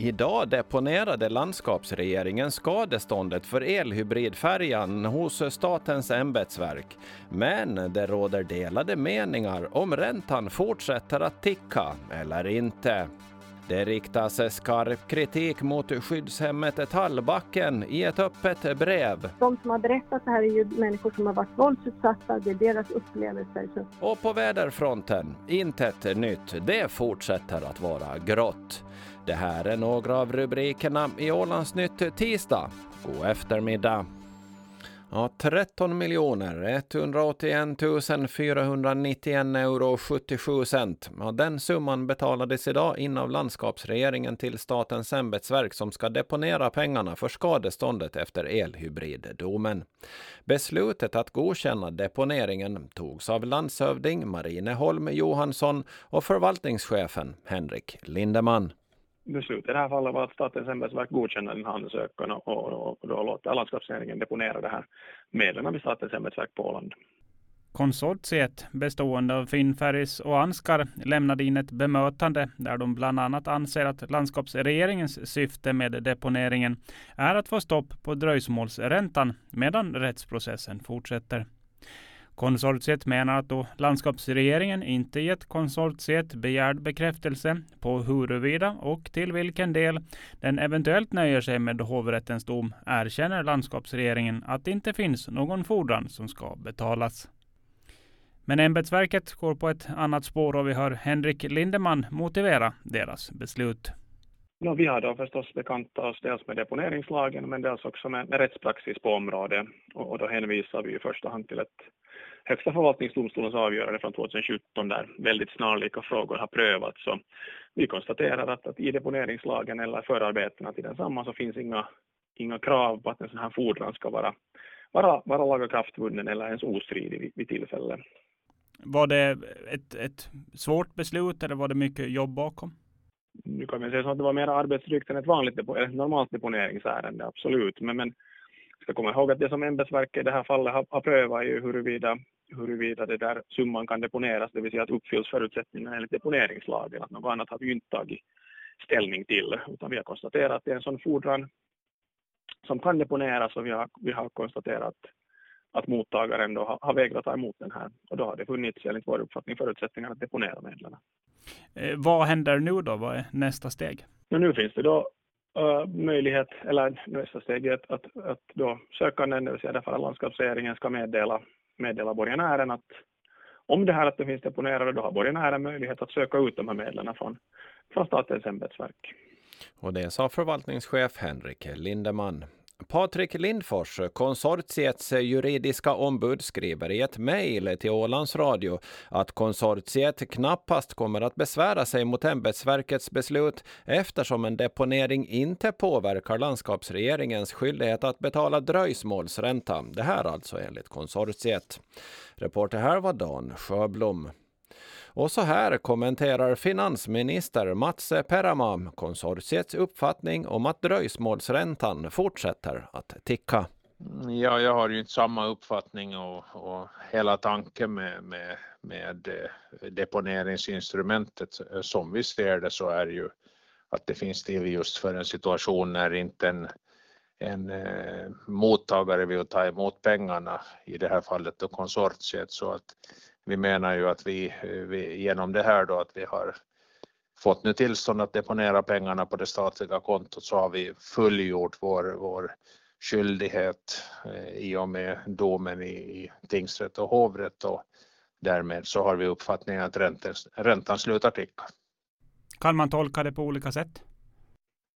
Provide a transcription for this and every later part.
Idag deponerade landskapsregeringen skadeståndet för elhybridfärjan hos Statens ämbetsverk. Men det råder delade meningar om räntan fortsätter att ticka eller inte. Det riktas skarp kritik mot skyddshemmet Tallbacken i ett öppet brev. De som har berättat det här är ju människor som har varit våldsutsatta, det är deras upplevelser. Och på väderfronten, intet nytt. Det fortsätter att vara grått. Det här är några av rubrikerna i Ålandsnytt tisdag. God eftermiddag. Ja, 13 miljoner 181 491 euro 77 cent. Ja, den summan betalades idag in av landskapsregeringen till Statens ämbetsverk som ska deponera pengarna för skadeståndet efter elhybriddomen. Beslutet att godkänna deponeringen togs av landshövding Marineholm Johansson och förvaltningschefen Henrik Lindeman beslutet i det här fallet var att Statens ämbetsverk godkänner den här ansökan och, och, och då låter landskapsregeringen deponera det här medlen vid Statens ämbetsverk på Åland. Konsortiet bestående av Finnfärgs och Anskar lämnade in ett bemötande där de bland annat anser att landskapsregeringens syfte med deponeringen är att få stopp på dröjsmålsräntan medan rättsprocessen fortsätter. Konsortiet menar att då landskapsregeringen inte gett konsortiet begärd bekräftelse på huruvida och till vilken del den eventuellt nöjer sig med hovrättens dom erkänner landskapsregeringen att det inte finns någon fordran som ska betalas. Men ämbetsverket går på ett annat spår och vi hör Henrik Lindeman motivera deras beslut. No, vi har då förstås bekantat oss dels med deponeringslagen men dels också med, med rättspraxis på området och, och då hänvisar vi i första hand till ett Högsta förvaltningsdomstolens avgörande från 2017 där väldigt snarlika frågor har prövats. Så vi konstaterar att, att i deponeringslagen eller förarbetena till densamma så finns inga, inga krav på att en sån här fordran ska vara, vara, vara lagakraftvunnen eller ens ostridig vid, vid tillfälle. Var det ett, ett svårt beslut eller var det mycket jobb bakom? Nu kan man säga så att det var mer arbetsdrygt än ett vanligt ett normalt deponeringsärende, absolut. Men, men ska komma ihåg att det som ämbetsverket i det här fallet har, har prövat är ju huruvida huruvida det där summan kan deponeras, det vill säga att uppfylls förutsättningarna enligt deponeringslagen. Att något annat har vi inte tagit ställning till, utan vi har konstaterat att det är en sån fordran som kan deponeras och vi har, vi har konstaterat att mottagaren då har, har vägrat ta emot den här och då har det funnits enligt vår uppfattning förutsättningar att deponera medlen. Eh, vad händer nu då? Vad är nästa steg? Men nu finns det då uh, möjlighet, eller nästa steg är att, att, att då sökanden, det vill säga därför landskapsregeringen ska meddela meddela borgenären att om det här att det finns deponerade, då har borgenären möjlighet att söka ut de här medlen från, från Statens ämbetsverk. Och det sa förvaltningschef Henrik Lindeman. Patrik Lindfors, konsortiets juridiska ombud, skriver i ett mejl till Ålands Radio att konsortiet knappast kommer att besvära sig mot ämbetsverkets beslut eftersom en deponering inte påverkar landskapsregeringens skyldighet att betala dröjsmålsränta. Det här alltså enligt konsortiet. Reporter här var Dan Sjöblom. Och så här kommenterar finansminister Mats Perama konsortiets uppfattning om att dröjsmålsräntan fortsätter att ticka. Ja, jag har ju inte samma uppfattning och, och hela tanken med, med, med eh, deponeringsinstrumentet som vi ser det så är ju att det finns till just för en situation när inte en, en eh, mottagare vill ta emot pengarna, i det här fallet då konsortiet, så att vi menar ju att vi, vi genom det här då att vi har fått nu tillstånd att deponera pengarna på det statliga kontot så har vi fullgjort vår, vår skyldighet eh, i och med domen i, tingsrätt och hovrätt och därmed så har vi uppfattningen att räntan, räntan slutar ticka. Kan man tolka det på olika sätt?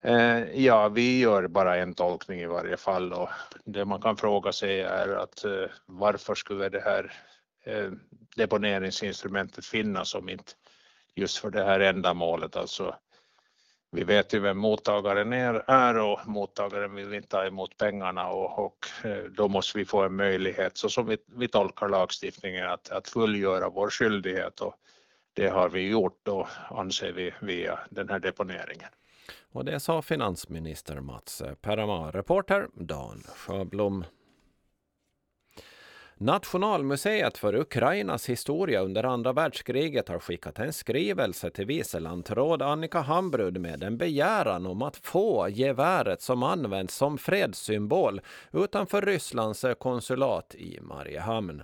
Eh, ja, vi gör bara en tolkning i varje fall och det man kan fråga sig är att eh, varför skulle det här Eh, deponeringsinstrumentet finnas om inte just för det här ändamålet. Alltså, vi vet ju vem mottagaren är, är och mottagaren vill inte ta emot pengarna och, och eh, då måste vi få en möjlighet, så som vi, vi tolkar lagstiftningen, att, att fullgöra vår skyldighet och det har vi gjort då anser vi via den här deponeringen. Och det sa finansminister Mats Perama. Reporter Dan Sjöblom. Nationalmuseet för Ukrainas historia under andra världskriget har skickat en skrivelse till vice Annika Hambrud med en begäran om att få geväret som används som fredssymbol utanför Rysslands konsulat i Mariehamn.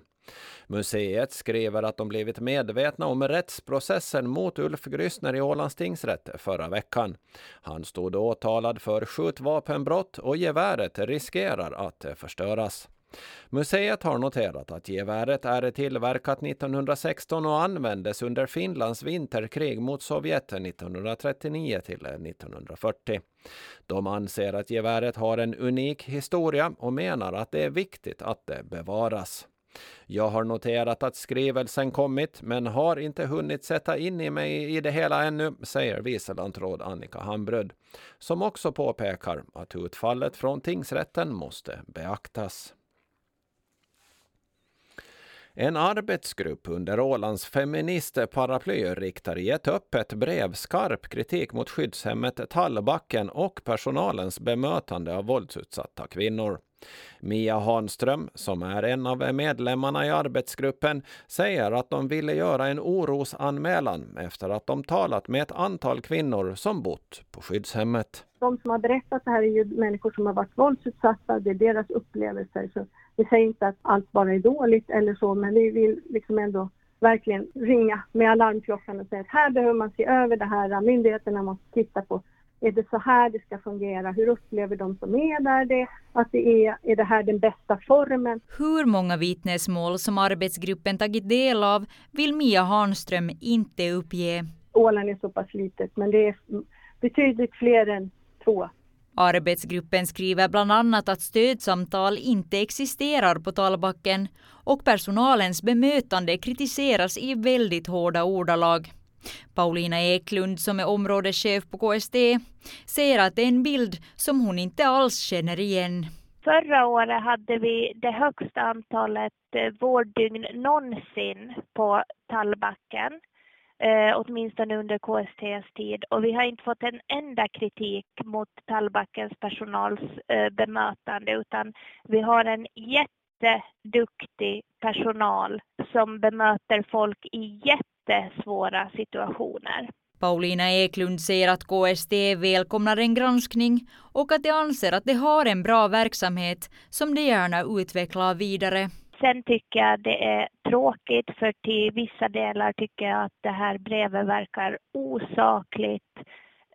Museet skriver att de blivit medvetna om rättsprocessen mot Ulf Grissner i Ålands tingsrätt förra veckan. Han stod åtalad för skjutvapenbrott och geväret riskerar att förstöras. Museet har noterat att geväret är tillverkat 1916 och användes under Finlands vinterkrig mot Sovjet 1939 till 1940. De anser att geväret har en unik historia och menar att det är viktigt att det bevaras. Jag har noterat att skrivelsen kommit, men har inte hunnit sätta in i mig i det hela ännu, säger vice Annika Hambrud, som också påpekar att utfallet från tingsrätten måste beaktas. En arbetsgrupp under Ålands feministparaply riktar i ett öppet brev skarp kritik mot skyddshemmet Tallbacken och personalens bemötande av våldsutsatta kvinnor. Mia Hanström, som är en av medlemmarna i arbetsgruppen, säger att de ville göra en orosanmälan efter att de talat med ett antal kvinnor som bott på skyddshemmet. De som har berättat det här är ju människor som har varit våldsutsatta, det är deras upplevelser. Så vi säger inte att allt bara är dåligt eller så, men vi vill liksom ändå verkligen ringa med alarmklockan och säga att här behöver man se över det här, myndigheterna måste titta på är det så här det ska fungera? Hur upplever de som är där det? Att det är, är det här den bästa formen? Hur många vittnesmål som arbetsgruppen tagit del av vill Mia Hanström inte uppge. Åland är så pass litet, men det är betydligt fler än två. Arbetsgruppen skriver bland annat att stödsamtal inte existerar på Tallbacken och personalens bemötande kritiseras i väldigt hårda ordalag. Paulina Eklund som är områdeschef på KST säger att det är en bild som hon inte alls känner igen. Förra året hade vi det högsta antalet eh, vårddygn någonsin på Tallbacken. Eh, åtminstone under KSTs tid. Och vi har inte fått en enda kritik mot Tallbackens personals eh, bemötande utan vi har en jätteduktig personal som bemöter folk i jättesvåra situationer. Paulina Eklund säger att KST välkomnar en granskning och att de anser att de har en bra verksamhet som de gärna utvecklar vidare. Sen tycker jag det är tråkigt för till vissa delar tycker jag att det här brevet verkar osakligt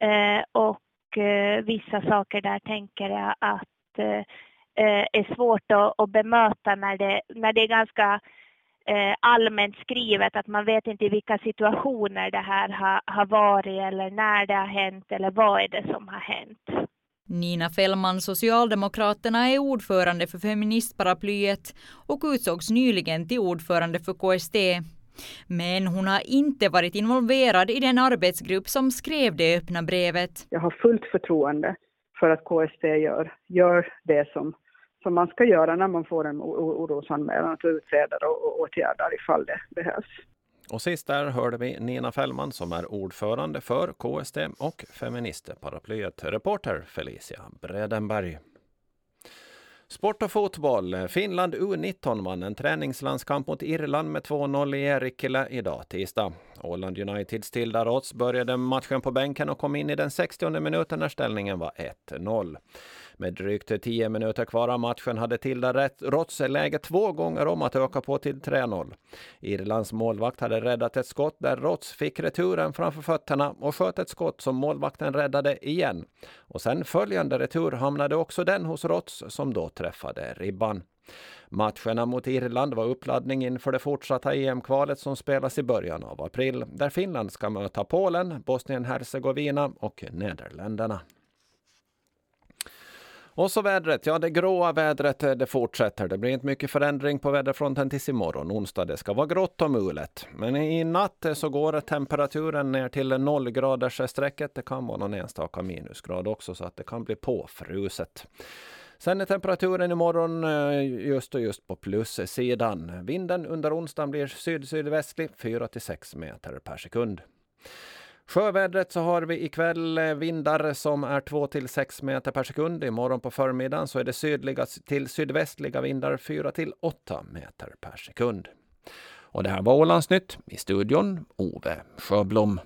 eh, och eh, vissa saker där tänker jag att eh, eh är svårt att, att bemöta när det, när det är ganska eh, allmänt skrivet att man vet inte i vilka situationer det här har, har varit eller när det har hänt eller vad är det som har hänt. Nina Fällman, Socialdemokraterna, är ordförande för feministparaplyet och utsågs nyligen till ordförande för KST. Men hon har inte varit involverad i den arbetsgrupp som skrev det öppna brevet. Jag har fullt förtroende för att KST gör, gör det som som man ska göra när man får en orosanmälan, att utreda och åtgärda ifall det behövs. Och sist där hörde vi Nina Fällman som är ordförande för KST och Feministparaplyet. Reporter Felicia Bredenberg. Sport och fotboll. Finland U19 vann en träningslandskamp mot Irland med 2-0 i Erikkilä idag tisdag. Åland Uniteds Tilda Rots började matchen på bänken och kom in i den 60 minuten när ställningen var 1-0. Med drygt 10 minuter kvar av matchen hade Tilda Rots läge två gånger om att öka på till 3-0. Irlands målvakt hade räddat ett skott där Rots fick returen framför fötterna och sköt ett skott som målvakten räddade igen. Och sen följande retur hamnade också den hos Rots som då träffade ribban. Matcherna mot Irland var uppladdning inför det fortsatta EM-kvalet som spelas i början av april, där Finland ska möta Polen, Bosnien-Hercegovina och Nederländerna. Och så vädret. Ja, det gråa vädret det fortsätter. Det blir inte mycket förändring på väderfronten tills imorgon onsdag. Det ska vara grått och mulet. Men i natt så går temperaturen ner till nollgraders strecket. Det kan vara någon enstaka minusgrad också så att det kan bli påfruset. Sen är temperaturen imorgon eh, just och just på plussidan. Vinden under onsdagen blir syd-sydvästlig 4 till 6 meter per sekund. Sjövädret så har vi ikväll eh, vindar som är 2 till 6 meter per sekund. Imorgon på förmiddagen så är det sydliga till sydvästliga vindar 4 till 8 meter per sekund. Och det här var Ålandsnytt. I studion Ove Sjöblom.